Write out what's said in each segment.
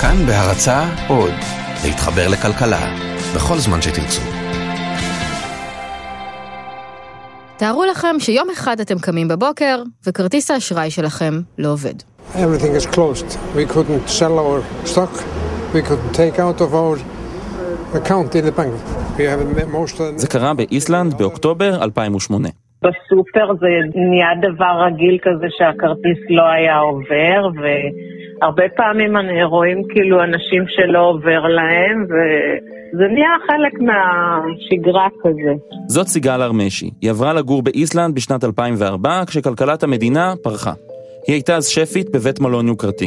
כאן בהרצה עוד, להתחבר לכלכלה, בכל זמן שתרצו. תארו לכם שיום אחד אתם קמים בבוקר וכרטיס האשראי שלכם לא עובד. Everything is closed. We couldn't sell our stock. We couldn't take out of our account in the bank. We have most of זה קרה באיסלנד באוקטובר 2008. בסופר זה נהיה דבר רגיל כזה שהכרטיס לא היה עובר, והרבה פעמים אני- רואים כאילו אנשים שלא עובר להם, וזה נהיה חלק מהשגרה כזה. זאת סיגל הרמשי. היא עברה לגור באיסלנד בשנת 2004, כשכלכלת המדינה פרחה. היא הייתה אז שפית בבית מלון יוקרתי.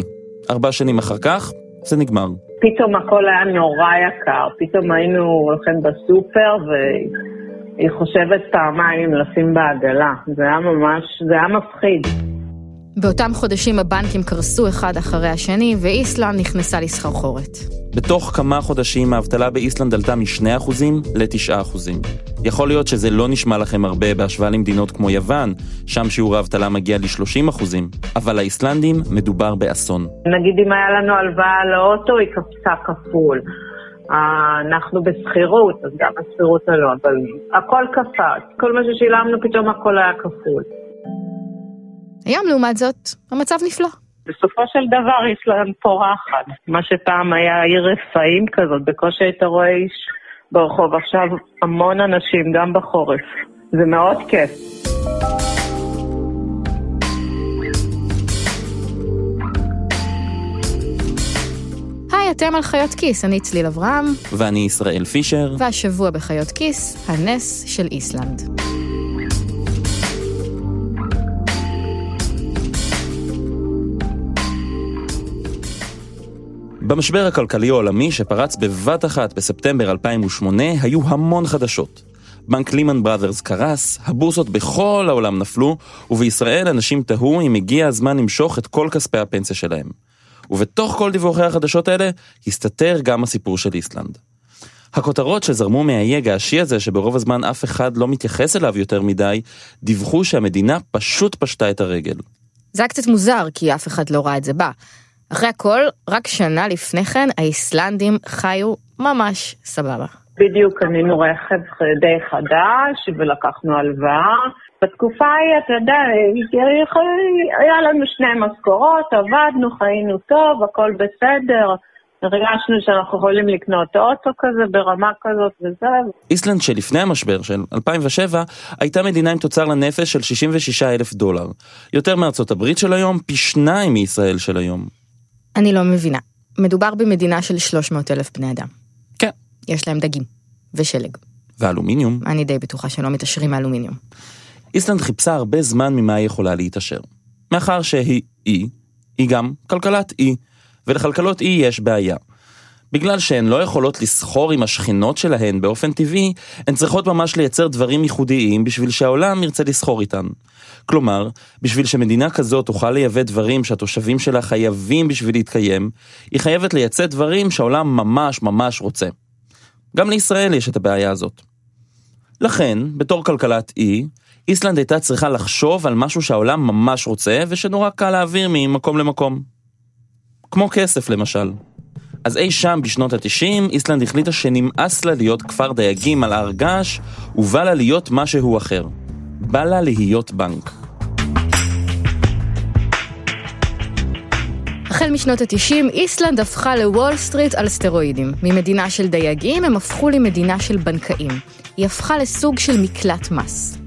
ארבע שנים אחר כך, זה נגמר. פתאום הכל היה נורא יקר, פתאום היינו הולכים בסופר והיא חושבת פעמיים לשים בעגלה, זה היה ממש, זה היה מפחיד. באותם חודשים הבנקים קרסו אחד אחרי השני ואיסלנד נכנסה לסחרחורת. בתוך כמה חודשים האבטלה באיסלנד עלתה מ-2% ל-9%. יכול להיות שזה לא נשמע לכם הרבה בהשוואה למדינות כמו יוון, שם שיעור האבטלה מגיע ל-30%, אבל לאיסלנדים מדובר באסון. נגיד אם היה לנו הלוואה לאוטו, היא קפצה כפול. אה, אנחנו בשכירות, אז גם השכירות עלו, אבל הכל קפץ. כל מה ששילמנו, פתאום הכל היה כפול. היום לעומת זאת, המצב נפלא. בסופו של דבר איסלנד פורחת. מה שפעם היה עיר רפאים כזאת, בקושי היית רואה איש ברחוב. עכשיו המון אנשים, גם בחורף. זה מאוד כיף. היי, אתם על חיות כיס, אני צליל אברהם, ואני ישראל פישר. והשבוע בחיות כיס, הנס של איסלנד. במשבר הכלכלי העולמי שפרץ בבת אחת בספטמבר 2008 היו המון חדשות. בנק לימן בראדרס קרס, הבורסות בכל העולם נפלו, ובישראל אנשים תהו אם הגיע הזמן למשוך את כל כספי הפנסיה שלהם. ובתוך כל דיווחי החדשות האלה, הסתתר גם הסיפור של איסלנד. הכותרות שזרמו מהאי הגעשי הזה, שברוב הזמן אף אחד לא מתייחס אליו יותר מדי, דיווחו שהמדינה פשוט פשטה את הרגל. זה היה קצת מוזר, כי אף אחד לא ראה את זה בא. אחרי הכל, רק שנה לפני כן, האיסלנדים חיו ממש סבבה. בדיוק קנינו רכב די חדש ולקחנו הלוואה. בתקופה ההיא, אתה יודע, היה לנו שני משכורות, עבדנו, חיינו טוב, הכל בסדר. הרגשנו שאנחנו יכולים לקנות אוטו כזה ברמה כזאת וזהו. איסלנד שלפני המשבר של 2007 הייתה מדינה עם תוצר לנפש של 66 אלף דולר. יותר מארצות הברית של היום, פי שניים מישראל של היום. אני לא מבינה. מדובר במדינה של 300 אלף בני אדם. כן. יש להם דגים. ושלג. ואלומיניום. אני די בטוחה שלא מתעשרים מאלומיניום. איסלנד חיפשה הרבה זמן ממה היא יכולה להתעשר. מאחר שהיא אי, היא גם כלכלת אי, ולכלכלות אי יש בעיה. בגלל שהן לא יכולות לסחור עם השכנות שלהן באופן טבעי, הן צריכות ממש לייצר דברים ייחודיים בשביל שהעולם ירצה לסחור איתן. כלומר, בשביל שמדינה כזאת תוכל לייבא דברים שהתושבים שלה חייבים בשביל להתקיים, היא חייבת לייצא דברים שהעולם ממש ממש רוצה. גם לישראל יש את הבעיה הזאת. לכן, בתור כלכלת אי, איסלנד הייתה צריכה לחשוב על משהו שהעולם ממש רוצה, ושנורא קל להעביר ממקום למקום. כמו כסף למשל. אז אי שם בשנות ה-90, איסלנד החליטה שנמאס לה להיות כפר דייגים על הר געש, ובא לה להיות משהו אחר. בא לה להיות בנק. החל משנות ה-90, איסלנד הפכה לוול סטריט על סטרואידים. ממדינה של דייגים הם הפכו למדינה של בנקאים. היא הפכה לסוג של מקלט מס.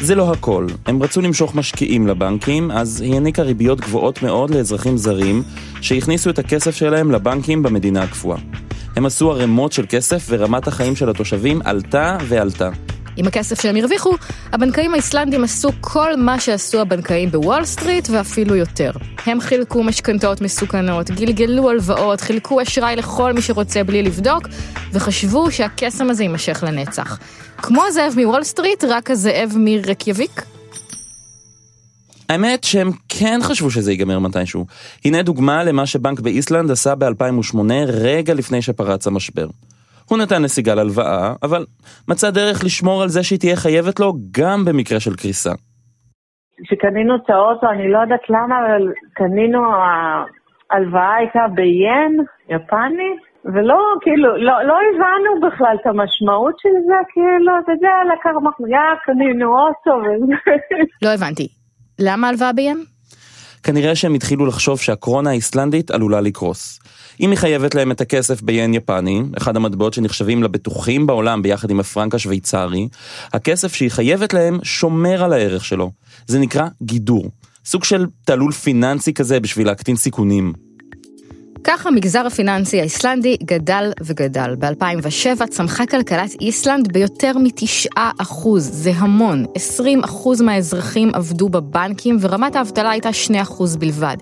זה לא הכל, הם רצו למשוך משקיעים לבנקים, אז היא העניקה ריביות גבוהות מאוד לאזרחים זרים, שהכניסו את הכסף שלהם לבנקים במדינה הקפואה. הם עשו ערימות של כסף ורמת החיים של התושבים עלתה ועלתה. עם הכסף שהם הרוויחו, הבנקאים האיסלנדים עשו כל מה שעשו הבנקאים בוול סטריט ואפילו יותר. הם חילקו משכנתאות מסוכנות, גלגלו הלוואות, חילקו אשראי לכל מי שרוצה בלי לבדוק, וחשבו שהקסם הזה יימשך לנצח. כמו הזאב מוול סטריט, רק הזאב מרייקיאוויק. האמת שהם כן חשבו שזה ייגמר מתישהו. הנה דוגמה למה שבנק באיסלנד עשה ב-2008, רגע לפני שפרץ המשבר. הוא נתן לסיגל הלוואה, אבל מצא דרך לשמור על זה שהיא תהיה חייבת לו גם במקרה של קריסה. כשקנינו את האוטו, אני לא יודעת למה, אבל קנינו, ההלוואה הייתה ביין יפני, ולא, כאילו, לא, לא הבנו בכלל את המשמעות של זה, כאילו, אתה יודע, לקח מחמיה, קנינו אוטו וזה. לא הבנתי. למה הלוואה ביין? כנראה שהם התחילו לחשוב שהקרונה האיסלנדית עלולה לקרוס. אם היא חייבת להם את הכסף ביין יפני, אחד המטבעות שנחשבים לבטוחים בעולם ביחד עם הפרנק השוויצרי, הכסף שהיא חייבת להם שומר על הערך שלו. זה נקרא גידור. סוג של תעלול פיננסי כזה בשביל להקטין סיכונים. כך המגזר הפיננסי האיסלנדי גדל וגדל. ב-2007 צמחה כלכלת איסלנד ביותר מ-9 זה המון. 20 מהאזרחים עבדו בבנקים ורמת האבטלה הייתה 2 בלבד.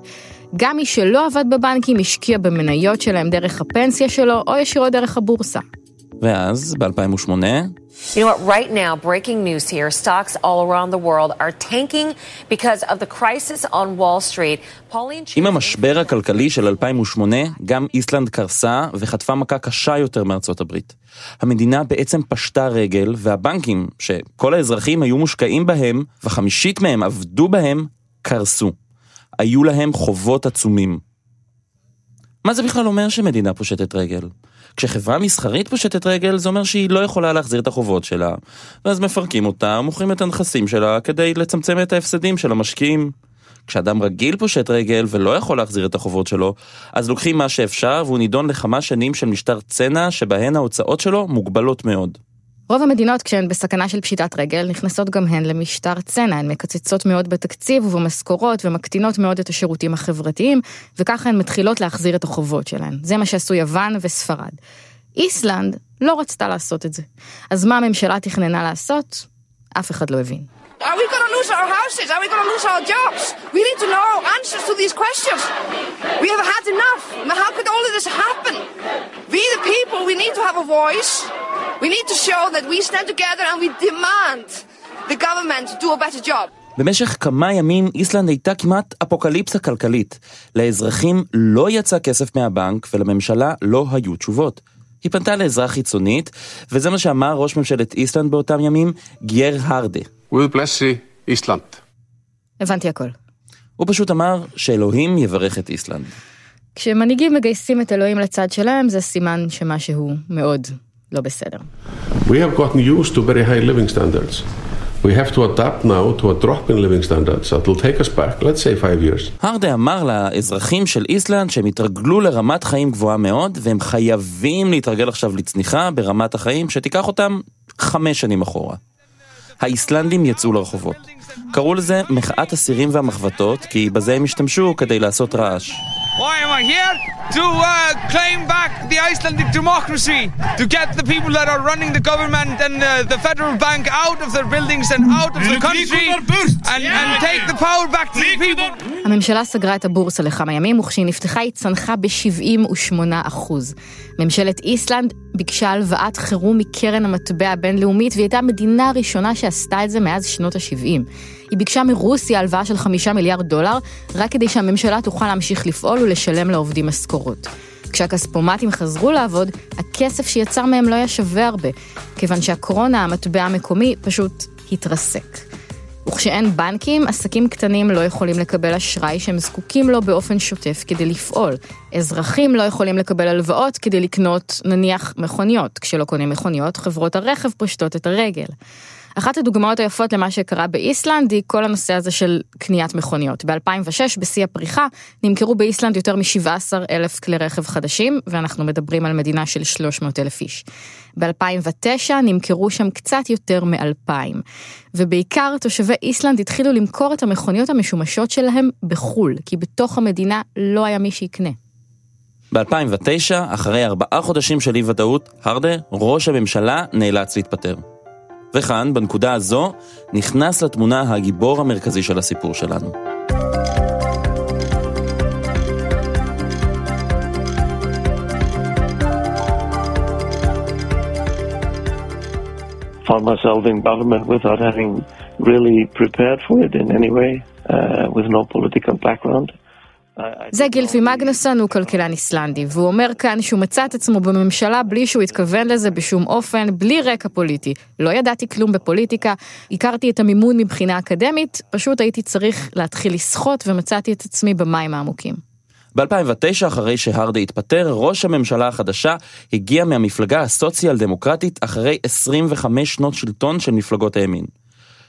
גם מי שלא עבד בבנקים השקיע במניות שלהם דרך הפנסיה שלו או ישירות דרך הבורסה. ואז, ב-2008... You know what, right now, breaking news here, stocks all around the world are tanking because of the crisis on Wall Street. עם המשבר הכלכלי של 2008, גם איסלנד קרסה וחטפה מכה קשה יותר מארצות הברית. המדינה בעצם פשטה רגל, והבנקים, שכל האזרחים היו מושקעים בהם, וחמישית מהם עבדו בהם, קרסו. היו להם חובות עצומים. מה זה בכלל אומר שמדינה פושטת רגל? כשחברה מסחרית פושטת רגל, זה אומר שהיא לא יכולה להחזיר את החובות שלה, ואז מפרקים אותה, מוכרים את הנכסים שלה כדי לצמצם את ההפסדים של המשקיעים. כשאדם רגיל פושט רגל ולא יכול להחזיר את החובות שלו, אז לוקחים מה שאפשר והוא נידון לכמה שנים של משטר צנע שבהן ההוצאות שלו מוגבלות מאוד. רוב המדינות כשהן בסכנה של פשיטת רגל נכנסות גם הן למשטר צנע, הן מקצצות מאוד בתקציב ובמשכורות ומקטינות מאוד את השירותים החברתיים, וככה הן מתחילות להחזיר את החובות שלהן. זה מה שעשו יוון וספרד. איסלנד לא רצתה לעשות את זה. אז מה הממשלה תכננה לעשות? אף אחד לא הבין. We? We, the people, we need to have a voice. We need to show that we stand together and we demand the government to do a better job. במשך כמה ימים איסלנד הייתה כמעט אפוקליפסה כלכלית. לאזרחים לא יצא כסף מהבנק ולממשלה לא היו תשובות. היא פנתה לעזרה חיצונית, וזה מה שאמר ראש ממשלת איסלנד באותם ימים, גייר הרדה. Guð blessi Ísland. הבנתי הכל. הוא פשוט אמר שאלוהים יברך את איסלנד. כשמנהיגים מגייסים את אלוהים לצד שלהם, זה סימן שמשהו מאוד לא בסדר. We have gotten used to very high living standards. We have to adapt now to a drop in living standards that will take us back, let's say five years. הרדה אמר לאזרחים של איסלנד שהם התרגלו לרמת חיים גבוהה מאוד, והם חייבים להתרגל עכשיו לצניחה ברמת החיים שתיקח אותם חמש שנים אחורה. האיסלנדים יצאו לרחובות. קראו לזה מחאת הסירים והמחבטות, כי בזה הם השתמשו כדי לעשות רעש. Why am I here? To uh, claim back the Icelandic democracy, to get the people that are running the government and uh, the federal bank out of their buildings and out of the country and, and take the power back to the people. הממשלה סגרה את הבורסה לכמה ימים, וכשהיא נפתחה היא צנחה ב-78 ממשלת איסלנד ביקשה הלוואת חירום מקרן המטבע הבינלאומית, והיא הייתה המדינה הראשונה שעשתה את זה מאז שנות ה-70. היא ביקשה מרוסיה הלוואה של חמישה מיליארד דולר, רק כדי שהממשלה תוכל להמשיך לפעול ולשלם לעובדים משכורות. כשהכספומטים חזרו לעבוד, הכסף שיצר מהם לא היה שווה הרבה, כיוון שהקורונה, המטבע המקומי, פשוט התרסק. וכשאין בנקים, עסקים קטנים לא יכולים לקבל אשראי שהם זקוקים לו באופן שוטף כדי לפעול. אזרחים לא יכולים לקבל הלוואות כדי לקנות, נניח, מכוניות. כשלא קונים מכוניות, חברות הרכב פושטות את הרגל. אחת הדוגמאות היפות למה שקרה באיסלנד היא כל הנושא הזה של קניית מכוניות. ב-2006, בשיא הפריחה, נמכרו באיסלנד יותר מ-17 אלף כלי רכב חדשים, ואנחנו מדברים על מדינה של 300 אלף איש. ב-2009 נמכרו שם קצת יותר מ-2,000, ובעיקר תושבי איסלנד התחילו למכור את המכוניות המשומשות שלהם בחו"ל, כי בתוך המדינה לא היה מי שיקנה. ב-2009, אחרי ארבעה חודשים של אי ודאות, הרדה, ראש הממשלה, נאלץ להתפטר. וכאן, בנקודה הזו, נכנס לתמונה הגיבור המרכזי של הסיפור שלנו. found myself in government without having really prepared for it in any way, uh, with no political background. זה גילפי מגנוסון, הוא כלכלן איסלנדי, והוא אומר כאן שהוא מצא את עצמו בממשלה בלי שהוא התכוון לזה בשום אופן, בלי רקע פוליטי. לא ידעתי כלום בפוליטיקה, הכרתי את המימון מבחינה אקדמית, פשוט הייתי צריך להתחיל לשחות ומצאתי את עצמי במים העמוקים. ב-2009, אחרי שהרדי התפטר, ראש הממשלה החדשה הגיע מהמפלגה הסוציאל דמוקרטית אחרי 25 שנות שלטון של מפלגות הימין.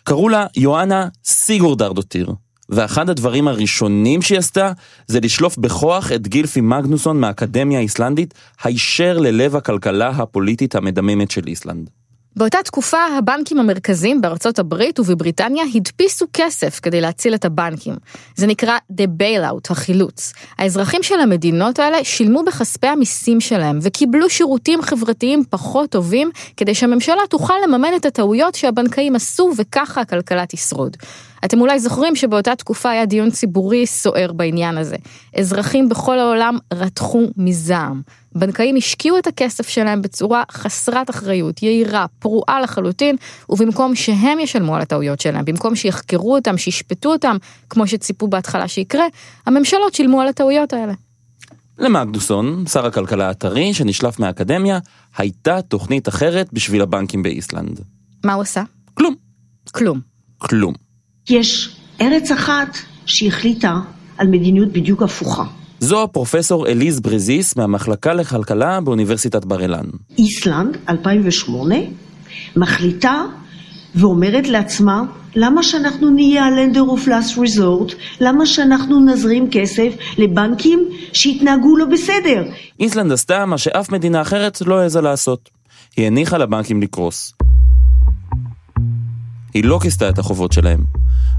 קראו לה יואנה סיגורדרדוטיר, ואחד הדברים הראשונים שהיא עשתה זה לשלוף בכוח את גילפי מגנוסון מהאקדמיה האיסלנדית הישר ללב הכלכלה הפוליטית המדממת של איסלנד. באותה תקופה הבנקים המרכזיים בארצות הברית ובבריטניה הדפיסו כסף כדי להציל את הבנקים. זה נקרא The Bailout, החילוץ. האזרחים של המדינות האלה שילמו בכספי המיסים שלהם וקיבלו שירותים חברתיים פחות טובים כדי שהממשלה תוכל לממן את הטעויות שהבנקאים עשו וככה הכלכלה תשרוד. אתם אולי זוכרים שבאותה תקופה היה דיון ציבורי סוער בעניין הזה. אזרחים בכל העולם רתחו מזעם. בנקאים השקיעו את הכסף שלהם בצורה חסרת אחריות, יהירה, פרועה לחלוטין, ובמקום שהם ישלמו על הטעויות שלהם, במקום שיחקרו אותם, שישפטו אותם, כמו שציפו בהתחלה שיקרה, הממשלות שילמו על הטעויות האלה. למגדוסון, שר הכלכלה הטרי שנשלף מהאקדמיה, הייתה תוכנית אחרת בשביל הבנקים באיסלנד. מה הוא עשה? כלום. כלום. כלום. יש ארץ אחת שהחליטה על מדיניות בדיוק הפוכה. זו הפרופסור אליז ברזיס מהמחלקה לכלכלה באוניברסיטת בר אילן. איסלנד, 2008, מחליטה ואומרת לעצמה, למה שאנחנו נהיה הלנדר אוף לאסט ריזורט? למה שאנחנו נזרים כסף לבנקים שהתנהגו לא בסדר? איסלנד עשתה מה שאף מדינה אחרת לא העזה לעשות. היא הניחה לבנקים לקרוס. היא לא כיסתה את החובות שלהם.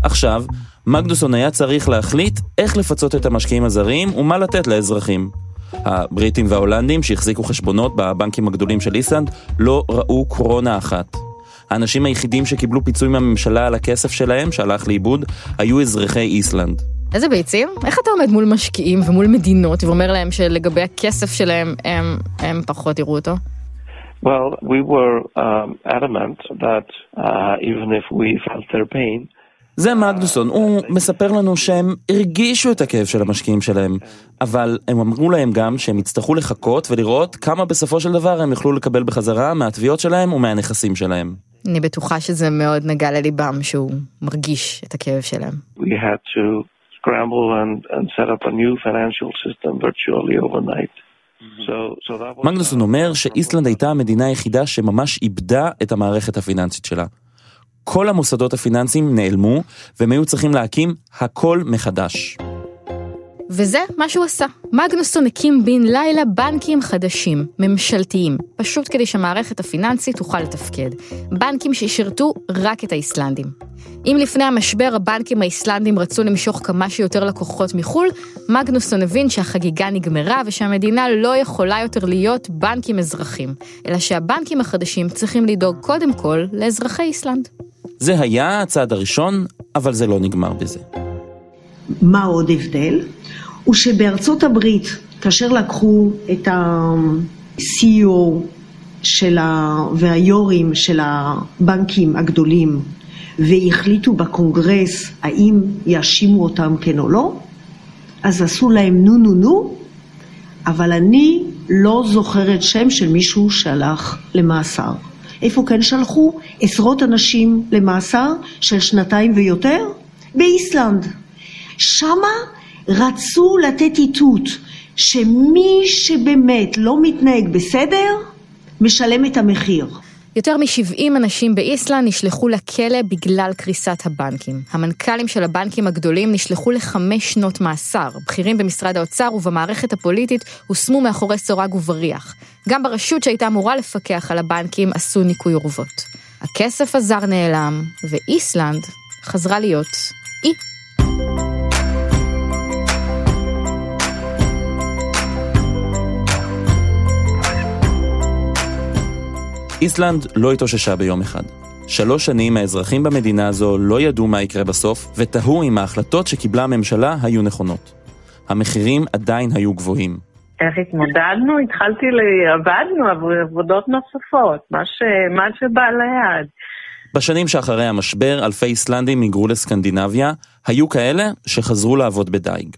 עכשיו, מגדוסון היה צריך להחליט איך לפצות את המשקיעים הזרים ומה לתת לאזרחים. הבריטים וההולנדים שהחזיקו חשבונות בבנקים הגדולים של איסלנד לא ראו קורונה אחת. האנשים היחידים שקיבלו פיצוי מהממשלה על הכסף שלהם, שהלך לאיבוד, היו אזרחי איסלנד. איזה ביצים? איך אתה עומד מול משקיעים ומול מדינות ואומר להם שלגבי הכסף שלהם הם, הם פחות יראו אותו? Well, we were um, adamant that uh, even if we felt their pain, זה מגנוסון, הוא מספר לנו שהם הרגישו את הכאב של המשקיעים שלהם, אבל הם אמרו להם גם שהם יצטרכו לחכות ולראות כמה בסופו של דבר הם יוכלו לקבל בחזרה מהתביעות שלהם ומהנכסים שלהם. אני בטוחה שזה מאוד נגע לליבם שהוא מרגיש את הכאב שלהם. we had to scramble and, and set up a new financial system virtually overnight. So, so that was, מגנוסון אומר שאיסלנד הייתה המדינה היחידה שממש איבדה את המערכת הפיננסית שלה. כל המוסדות הפיננסיים נעלמו, והם היו צריכים להקים הכל מחדש. וזה מה שהוא עשה. מגנוסון הקים בן לילה בנקים חדשים, ממשלתיים, פשוט כדי שהמערכת הפיננסית תוכל לתפקד. בנקים ששירתו רק את האיסלנדים. אם לפני המשבר הבנקים האיסלנדים רצו למשוך כמה שיותר לקוחות מחו"ל, מגנוסון הבין שהחגיגה נגמרה ושהמדינה לא יכולה יותר להיות בנקים אזרחים, אלא שהבנקים החדשים צריכים לדאוג קודם כל לאזרחי איסלנד. זה היה הצעד הראשון, אבל זה לא נגמר בזה. מה עוד הבדל? הוא שבארצות הברית, כאשר לקחו את ה-CEO של ה... והיו"רים של הבנקים הגדולים והחליטו בקונגרס האם יאשימו אותם כן או לא, אז עשו להם נו נו נו, אבל אני לא זוכרת שם של מישהו שהלך למאסר. איפה כן שלחו? עשרות אנשים למאסר של שנתיים ויותר? באיסלנד. שמה רצו לתת איתות שמי שבאמת לא מתנהג בסדר, משלם את המחיר. יותר מ-70 אנשים באיסלנד נשלחו לכלא בגלל קריסת הבנקים. המנכ"לים של הבנקים הגדולים נשלחו לחמש שנות מאסר. בכירים במשרד האוצר ובמערכת הפוליטית הושמו מאחורי סורג ובריח. גם ברשות שהייתה אמורה לפקח על הבנקים עשו ניקוי אורוות. הכסף הזר נעלם, ואיסלנד חזרה להיות אי. איסלנד לא התאוששה ביום אחד. שלוש שנים האזרחים במדינה הזו לא ידעו מה יקרה בסוף, ותהו אם ההחלטות שקיבלה הממשלה היו נכונות. המחירים עדיין היו גבוהים. איך התמודדנו? התחלתי ל... עבדנו עבודות נוספות, מה, ש... מה שבא ליד. בשנים שאחרי המשבר, אלפי איסלנדים היגרו לסקנדינביה, היו כאלה שחזרו לעבוד בדייג.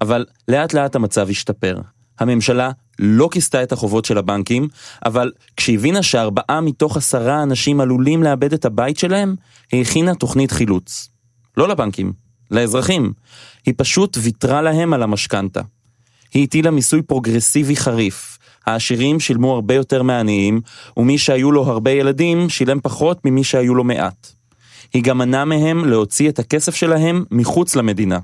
אבל לאט לאט המצב השתפר. הממשלה לא כיסתה את החובות של הבנקים, אבל כשהבינה שארבעה מתוך עשרה אנשים עלולים לאבד את הבית שלהם, היא הכינה תוכנית חילוץ. לא לבנקים, לאזרחים. היא פשוט ויתרה להם על המשכנתה. היא הטילה מיסוי פרוגרסיבי חריף. העשירים שילמו הרבה יותר מהעניים, ומי שהיו לו הרבה ילדים שילם פחות ממי שהיו לו מעט. היא גם מנעה מהם להוציא את הכסף שלהם מחוץ למדינה.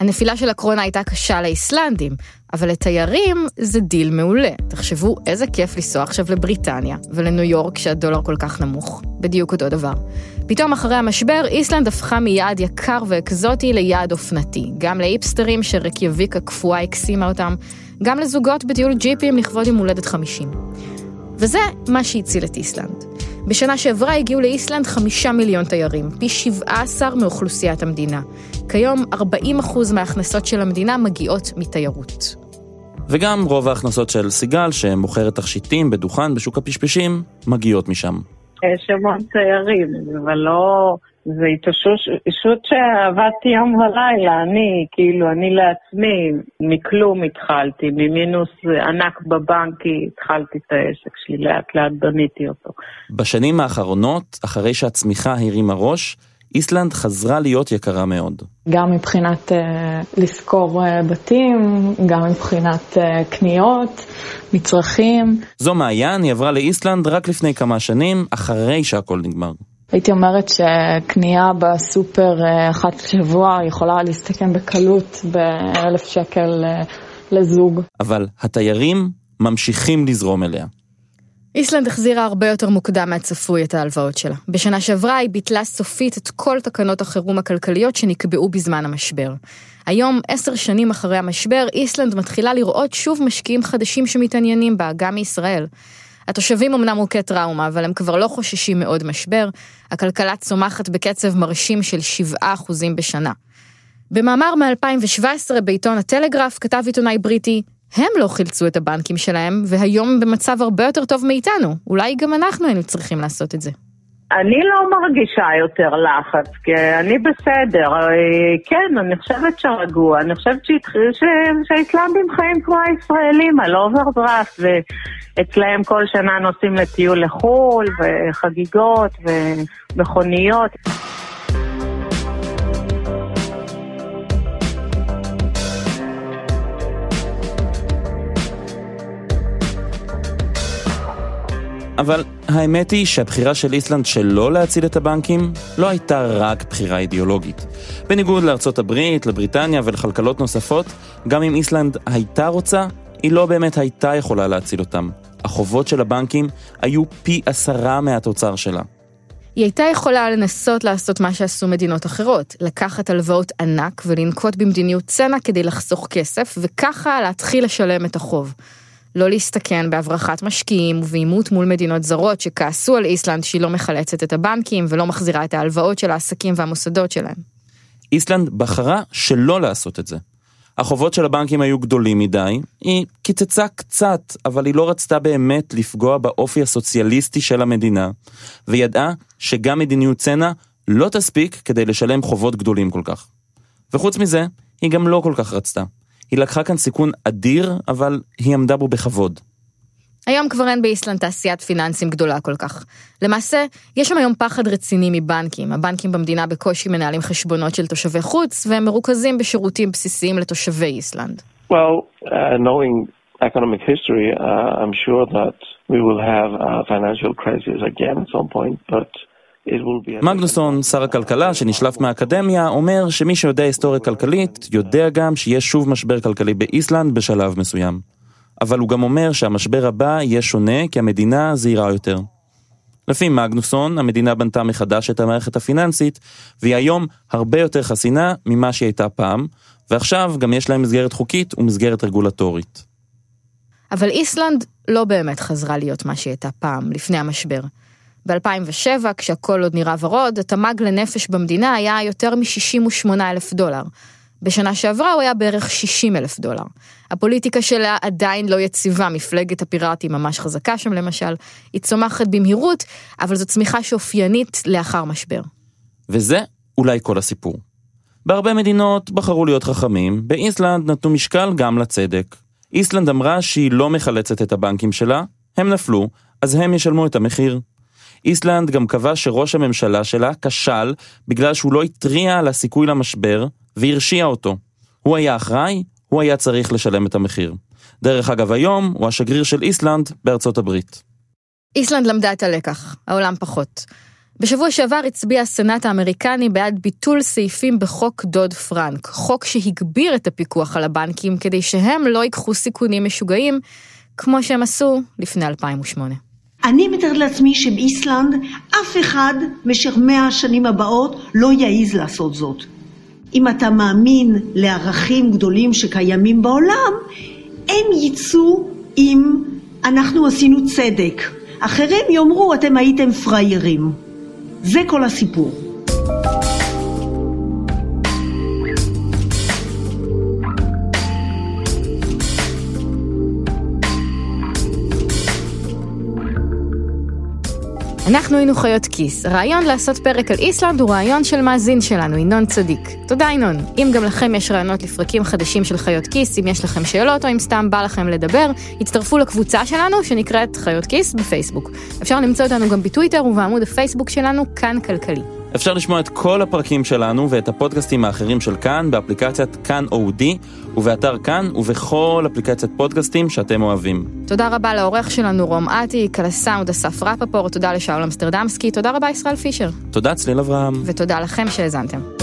הנפילה של הקרונה הייתה קשה לאיסלנדים, אבל לתיירים זה דיל מעולה. תחשבו איזה כיף לנסוע עכשיו לבריטניה ולניו יורק כשהדולר כל כך נמוך. בדיוק אותו דבר. פתאום אחרי המשבר, איסלנד הפכה מיעד יקר ואקזוטי ליעד אופנתי. גם לאיפסטרים שרקיאביק הקפואה הקסימה אותם, גם לזוגות בטיול ג'יפים לכבוד יום הולדת 50. וזה מה שהציל את איסלנד. בשנה שעברה הגיעו לאיסלנד חמישה מיליון תיירים, פי 17 מאוכלוסיית המדינה. כיום 40% מההכנסות של המדינה מגיעות מתיירות. וגם רוב ההכנסות של סיגל, שמוכרת תכשיטים בדוכן בשוק הפשפשים, מגיעות משם. יש המון תיירים, אבל לא... זה התאוששות שעבדתי יום ולילה, אני, כאילו, אני לעצמי, מכלום התחלתי, ממינוס ענק בבנקי, התחלתי את העסק שלי, לאט לאט בניתי אותו. בשנים האחרונות, אחרי שהצמיחה הרימה ראש, איסלנד חזרה להיות יקרה מאוד. גם מבחינת uh, לשכור uh, בתים, גם מבחינת uh, קניות, מצרכים. זו מעיין, היא עברה לאיסלנד רק לפני כמה שנים, אחרי שהכל נגמר. הייתי אומרת שקנייה בסופר אחת לשבוע יכולה להסתכם בקלות באלף שקל לזוג. אבל התיירים ממשיכים לזרום אליה. איסלנד החזירה הרבה יותר מוקדם מהצפוי את ההלוואות שלה. בשנה שעברה היא ביטלה סופית את כל תקנות החירום הכלכליות שנקבעו בזמן המשבר. היום, עשר שנים אחרי המשבר, איסלנד מתחילה לראות שוב משקיעים חדשים שמתעניינים בה, גם מישראל. התושבים אמנם מוכי טראומה, אבל הם כבר לא חוששים מעוד משבר. הכלכלה צומחת בקצב מרשים של 7% בשנה. במאמר מ-2017 בעיתון הטלגרף כתב עיתונאי בריטי, הם לא חילצו את הבנקים שלהם, והיום במצב הרבה יותר טוב מאיתנו. אולי גם אנחנו היינו צריכים לעשות את זה. אני לא מרגישה יותר לחץ, כי אני בסדר. כן, אני חושבת שרגוע. אני חושבת שהאיסלנדים חיים כמו הישראלים, על אוברדרפט, ואצלהם כל שנה נוסעים לטיול לחו"ל, וחגיגות, ומכוניות. אבל האמת היא שהבחירה של איסלנד שלא להציל את הבנקים לא הייתה רק בחירה אידיאולוגית. בניגוד לארצות הברית, לבריטניה ולכלכלות נוספות, גם אם איסלנד הייתה רוצה, היא לא באמת הייתה יכולה להציל אותם. החובות של הבנקים היו פי עשרה מהתוצר שלה. היא הייתה יכולה לנסות לעשות מה שעשו מדינות אחרות, לקחת הלוואות ענק ולנקוט במדיניות צנע כדי לחסוך כסף, וככה להתחיל לשלם את החוב. לא להסתכן בהברחת משקיעים ובעימות מול מדינות זרות שכעסו על איסלנד שהיא לא מחלצת את הבנקים ולא מחזירה את ההלוואות של העסקים והמוסדות שלהם. איסלנד בחרה שלא לעשות את זה. החובות של הבנקים היו גדולים מדי, היא קיצצה קצת, אבל היא לא רצתה באמת לפגוע באופי הסוציאליסטי של המדינה, וידעה שגם מדיניות צנע לא תספיק כדי לשלם חובות גדולים כל כך. וחוץ מזה, היא גם לא כל כך רצתה. היא לקחה כאן סיכון אדיר, אבל היא עמדה בו בכבוד. היום כבר אין באיסלנד תעשיית פיננסים גדולה כל כך. למעשה, יש שם היום פחד רציני מבנקים. הבנקים במדינה בקושי מנהלים חשבונות של תושבי חוץ, והם מרוכזים בשירותים בסיסיים לתושבי איסלנד. Well, uh, knowing economic history, uh, I'm sure that we will have a financial crisis again at some point, but מגנוסון, שר הכלכלה שנשלף מהאקדמיה, אומר שמי שיודע היסטוריה כלכלית, יודע גם שיש שוב משבר כלכלי באיסלנד בשלב מסוים. אבל הוא גם אומר שהמשבר הבא יהיה שונה כי המדינה זהירה יותר. לפי מגנוסון, המדינה בנתה מחדש את המערכת הפיננסית, והיא היום הרבה יותר חסינה ממה שהיא הייתה פעם, ועכשיו גם יש להם מסגרת חוקית ומסגרת רגולטורית. אבל איסלנד לא באמת חזרה להיות מה שהיא הייתה פעם, לפני המשבר. ב-2007, כשהכל עוד נראה ורוד, התמ"ג לנפש במדינה היה יותר מ-68 אלף דולר. בשנה שעברה הוא היה בערך 60 אלף דולר. הפוליטיקה שלה עדיין לא יציבה, מפלגת הפיראטים ממש חזקה שם למשל. היא צומחת במהירות, אבל זו צמיחה שאופיינית לאחר משבר. וזה אולי כל הסיפור. בהרבה מדינות בחרו להיות חכמים, באיסלנד נתנו משקל גם לצדק. איסלנד אמרה שהיא לא מחלצת את הבנקים שלה, הם נפלו, אז הם ישלמו את המחיר. איסלנד גם קבע שראש הממשלה שלה כשל בגלל שהוא לא התריע על הסיכוי למשבר והרשיע אותו. הוא היה אחראי, הוא היה צריך לשלם את המחיר. דרך אגב, היום הוא השגריר של איסלנד בארצות הברית. איסלנד למדה את הלקח, העולם פחות. בשבוע שעבר הצביע הסנאט האמריקני בעד ביטול סעיפים בחוק דוד פרנק, חוק שהגביר את הפיקוח על הבנקים כדי שהם לא ייקחו סיכונים משוגעים, כמו שהם עשו לפני 2008. אני מתארת לעצמי שבאיסלנד אף אחד במשך מאה השנים הבאות לא יעז לעשות זאת. אם אתה מאמין לערכים גדולים שקיימים בעולם, הם יצאו אם אנחנו עשינו צדק. אחרים יאמרו אתם הייתם פראיירים. זה כל הסיפור. אנחנו היינו חיות כיס. הרעיון לעשות פרק על איסלנד הוא רעיון של מאזין שלנו, ינון צדיק. תודה ינון. אם גם לכם יש רעיונות לפרקים חדשים של חיות כיס, אם יש לכם שאלות או אם סתם בא לכם לדבר, הצטרפו לקבוצה שלנו שנקראת חיות כיס בפייסבוק. אפשר למצוא אותנו גם בטוויטר ובעמוד הפייסבוק שלנו, כאן כלכלי. אפשר לשמוע את כל הפרקים שלנו ואת הפודקאסטים האחרים של כאן באפליקציית כאן אודי ובאתר כאן ובכל אפליקציית פודקאסטים שאתם אוהבים. תודה רבה לעורך שלנו רום אטיק, על הסאונד אסף רפפורט, תודה לשאול אמסטרדמסקי, תודה רבה ישראל פישר. תודה צליל אברהם. ותודה לכם שהאזנתם.